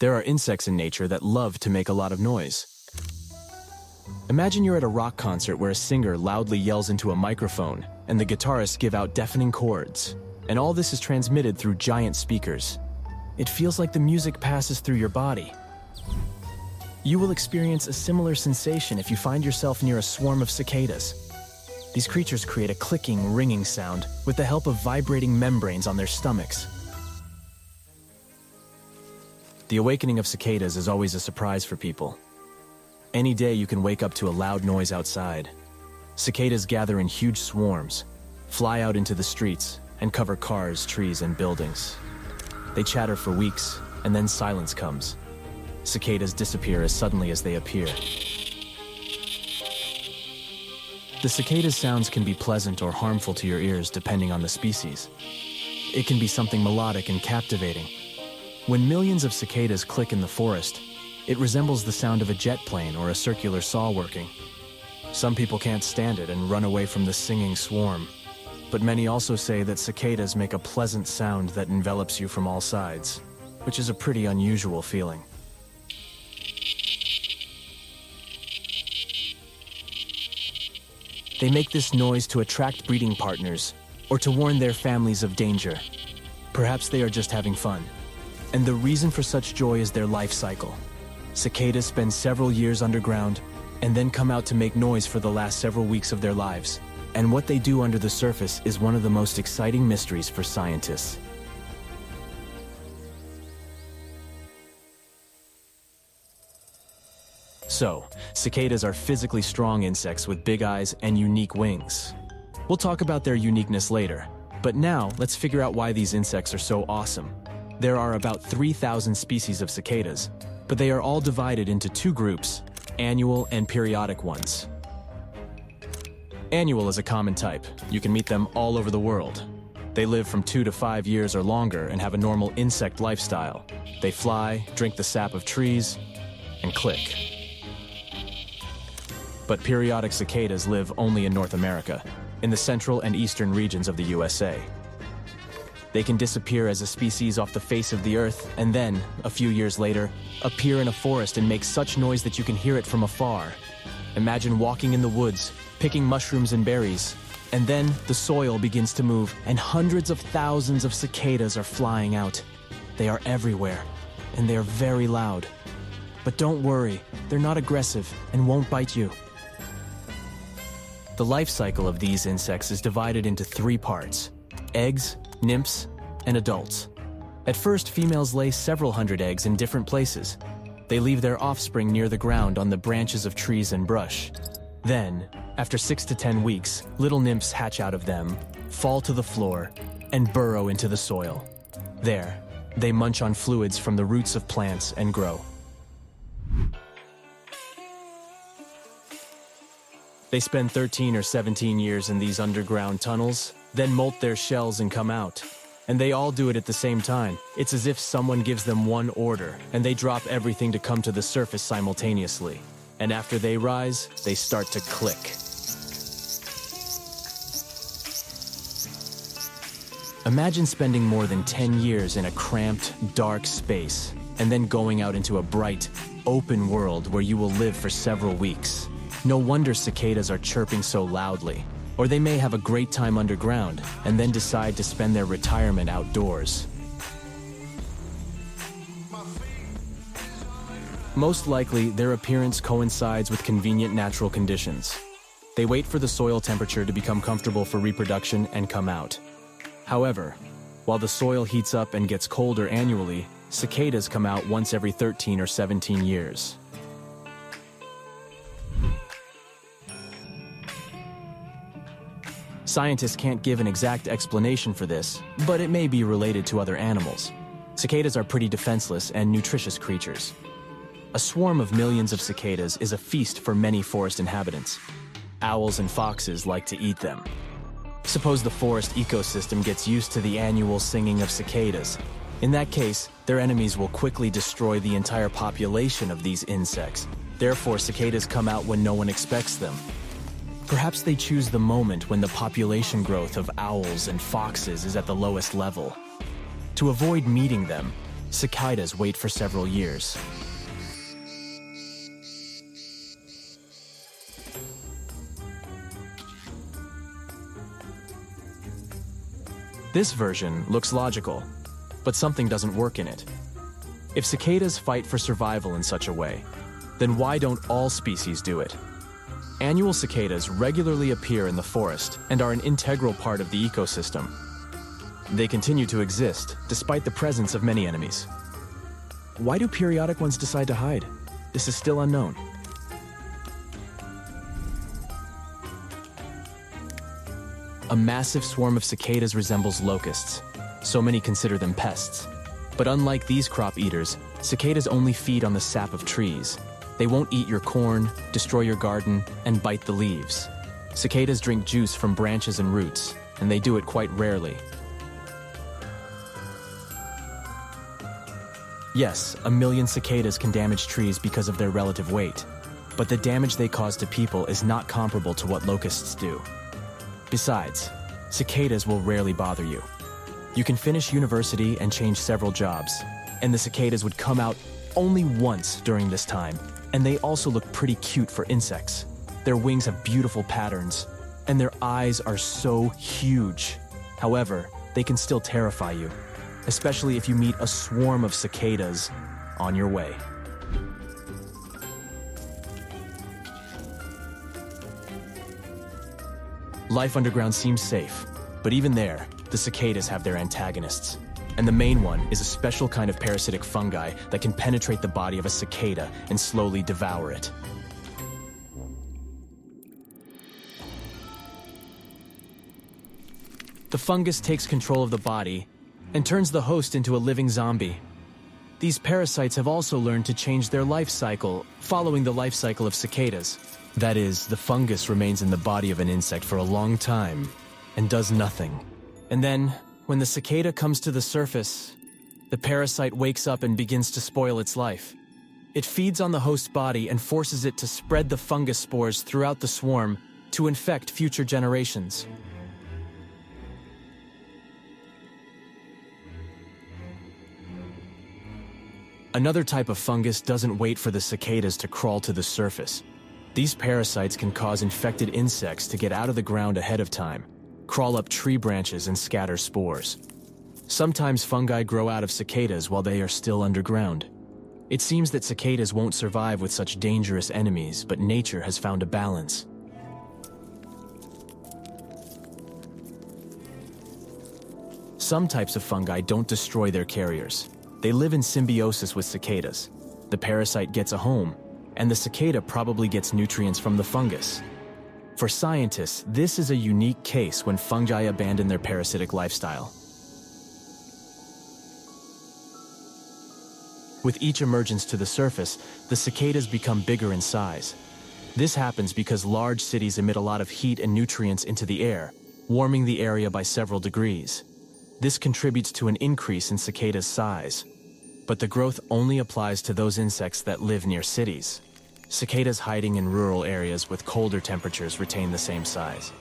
There are insects in nature that love to make a lot of noise. Imagine you're at a rock concert where a singer loudly yells into a microphone and the guitarists give out deafening chords, and all this is transmitted through giant speakers. It feels like the music passes through your body. You will experience a similar sensation if you find yourself near a swarm of cicadas. These creatures create a clicking, ringing sound with the help of vibrating membranes on their stomachs. The awakening of cicadas is always a surprise for people. Any day you can wake up to a loud noise outside. Cicadas gather in huge swarms, fly out into the streets, and cover cars, trees, and buildings. They chatter for weeks, and then silence comes. Cicadas disappear as suddenly as they appear. The cicada's sounds can be pleasant or harmful to your ears depending on the species. It can be something melodic and captivating, when millions of cicadas click in the forest, it resembles the sound of a jet plane or a circular saw working. Some people can't stand it and run away from the singing swarm. But many also say that cicadas make a pleasant sound that envelops you from all sides, which is a pretty unusual feeling. They make this noise to attract breeding partners or to warn their families of danger. Perhaps they are just having fun. And the reason for such joy is their life cycle. Cicadas spend several years underground and then come out to make noise for the last several weeks of their lives. And what they do under the surface is one of the most exciting mysteries for scientists. So, cicadas are physically strong insects with big eyes and unique wings. We'll talk about their uniqueness later, but now let's figure out why these insects are so awesome. There are about 3,000 species of cicadas, but they are all divided into two groups, annual and periodic ones. Annual is a common type. You can meet them all over the world. They live from two to five years or longer and have a normal insect lifestyle. They fly, drink the sap of trees, and click. But periodic cicadas live only in North America, in the central and eastern regions of the USA. They can disappear as a species off the face of the earth, and then, a few years later, appear in a forest and make such noise that you can hear it from afar. Imagine walking in the woods, picking mushrooms and berries, and then the soil begins to move, and hundreds of thousands of cicadas are flying out. They are everywhere, and they are very loud. But don't worry, they're not aggressive and won't bite you. The life cycle of these insects is divided into three parts eggs, nymphs, and adults. At first, females lay several hundred eggs in different places. They leave their offspring near the ground on the branches of trees and brush. Then, after six to ten weeks, little nymphs hatch out of them, fall to the floor, and burrow into the soil. There, they munch on fluids from the roots of plants and grow. They spend 13 or 17 years in these underground tunnels, then molt their shells and come out. And they all do it at the same time. It's as if someone gives them one order, and they drop everything to come to the surface simultaneously. And after they rise, they start to click. Imagine spending more than 10 years in a cramped, dark space, and then going out into a bright, open world where you will live for several weeks. No wonder cicadas are chirping so loudly. Or they may have a great time underground and then decide to spend their retirement outdoors. Most likely, their appearance coincides with convenient natural conditions. They wait for the soil temperature to become comfortable for reproduction and come out. However, while the soil heats up and gets colder annually, cicadas come out once every 13 or 17 years. Scientists can't give an exact explanation for this, but it may be related to other animals. Cicadas are pretty defenseless and nutritious creatures. A swarm of millions of cicadas is a feast for many forest inhabitants. Owls and foxes like to eat them. Suppose the forest ecosystem gets used to the annual singing of cicadas. In that case, their enemies will quickly destroy the entire population of these insects. Therefore, cicadas come out when no one expects them, Perhaps they choose the moment when the population growth of owls and foxes is at the lowest level. To avoid meeting them, cicadas wait for several years. This version looks logical, but something doesn't work in it. If cicadas fight for survival in such a way, then why don't all species do it? Annual cicadas regularly appear in the forest and are an integral part of the ecosystem. They continue to exist despite the presence of many enemies. Why do periodic ones decide to hide? This is still unknown. A massive swarm of cicadas resembles locusts. So many consider them pests. But unlike these crop eaters, cicadas only feed on the sap of trees. They won't eat your corn, destroy your garden, and bite the leaves. Cicadas drink juice from branches and roots, and they do it quite rarely. Yes, a million cicadas can damage trees because of their relative weight, but the damage they cause to people is not comparable to what locusts do. Besides, cicadas will rarely bother you. You can finish university and change several jobs, and the cicadas would come out only once during this time, and they also look pretty cute for insects. Their wings have beautiful patterns, and their eyes are so huge. However, they can still terrify you, especially if you meet a swarm of cicadas on your way. Life underground seems safe, but even there, the cicadas have their antagonists. And the main one is a special kind of parasitic fungi that can penetrate the body of a cicada and slowly devour it. The fungus takes control of the body and turns the host into a living zombie. These parasites have also learned to change their life cycle, following the life cycle of cicadas. That is, the fungus remains in the body of an insect for a long time and does nothing. And then, when the cicada comes to the surface, the parasite wakes up and begins to spoil its life. It feeds on the host's body and forces it to spread the fungus spores throughout the swarm to infect future generations. Another type of fungus doesn't wait for the cicadas to crawl to the surface. These parasites can cause infected insects to get out of the ground ahead of time, crawl up tree branches and scatter spores. Sometimes fungi grow out of cicadas while they are still underground. It seems that cicadas won't survive with such dangerous enemies, but nature has found a balance. Some types of fungi don't destroy their carriers. They live in symbiosis with cicadas. The parasite gets a home, and the cicada probably gets nutrients from the fungus. For scientists, this is a unique case when fungi abandon their parasitic lifestyle. With each emergence to the surface, the cicadas become bigger in size. This happens because large cities emit a lot of heat and nutrients into the air, warming the area by several degrees. This contributes to an increase in cicadas' size. But the growth only applies to those insects that live near cities. Cicadas hiding in rural areas with colder temperatures retain the same size.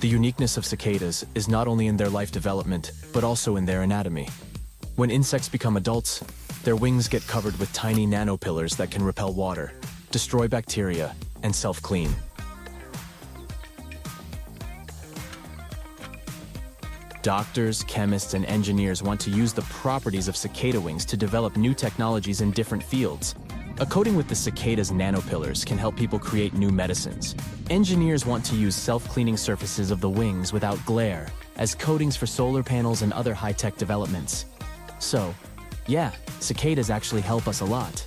The uniqueness of cicadas is not only in their life development, but also in their anatomy. When insects become adults, their wings get covered with tiny nanopillars that can repel water, destroy bacteria, and self-clean. Doctors, chemists, and engineers want to use the properties of cicada wings to develop new technologies in different fields. A coating with the cicada's nanopillars can help people create new medicines. Engineers want to use self-cleaning surfaces of the wings without glare as coatings for solar panels and other high-tech developments. So, yeah, cicadas actually help us a lot.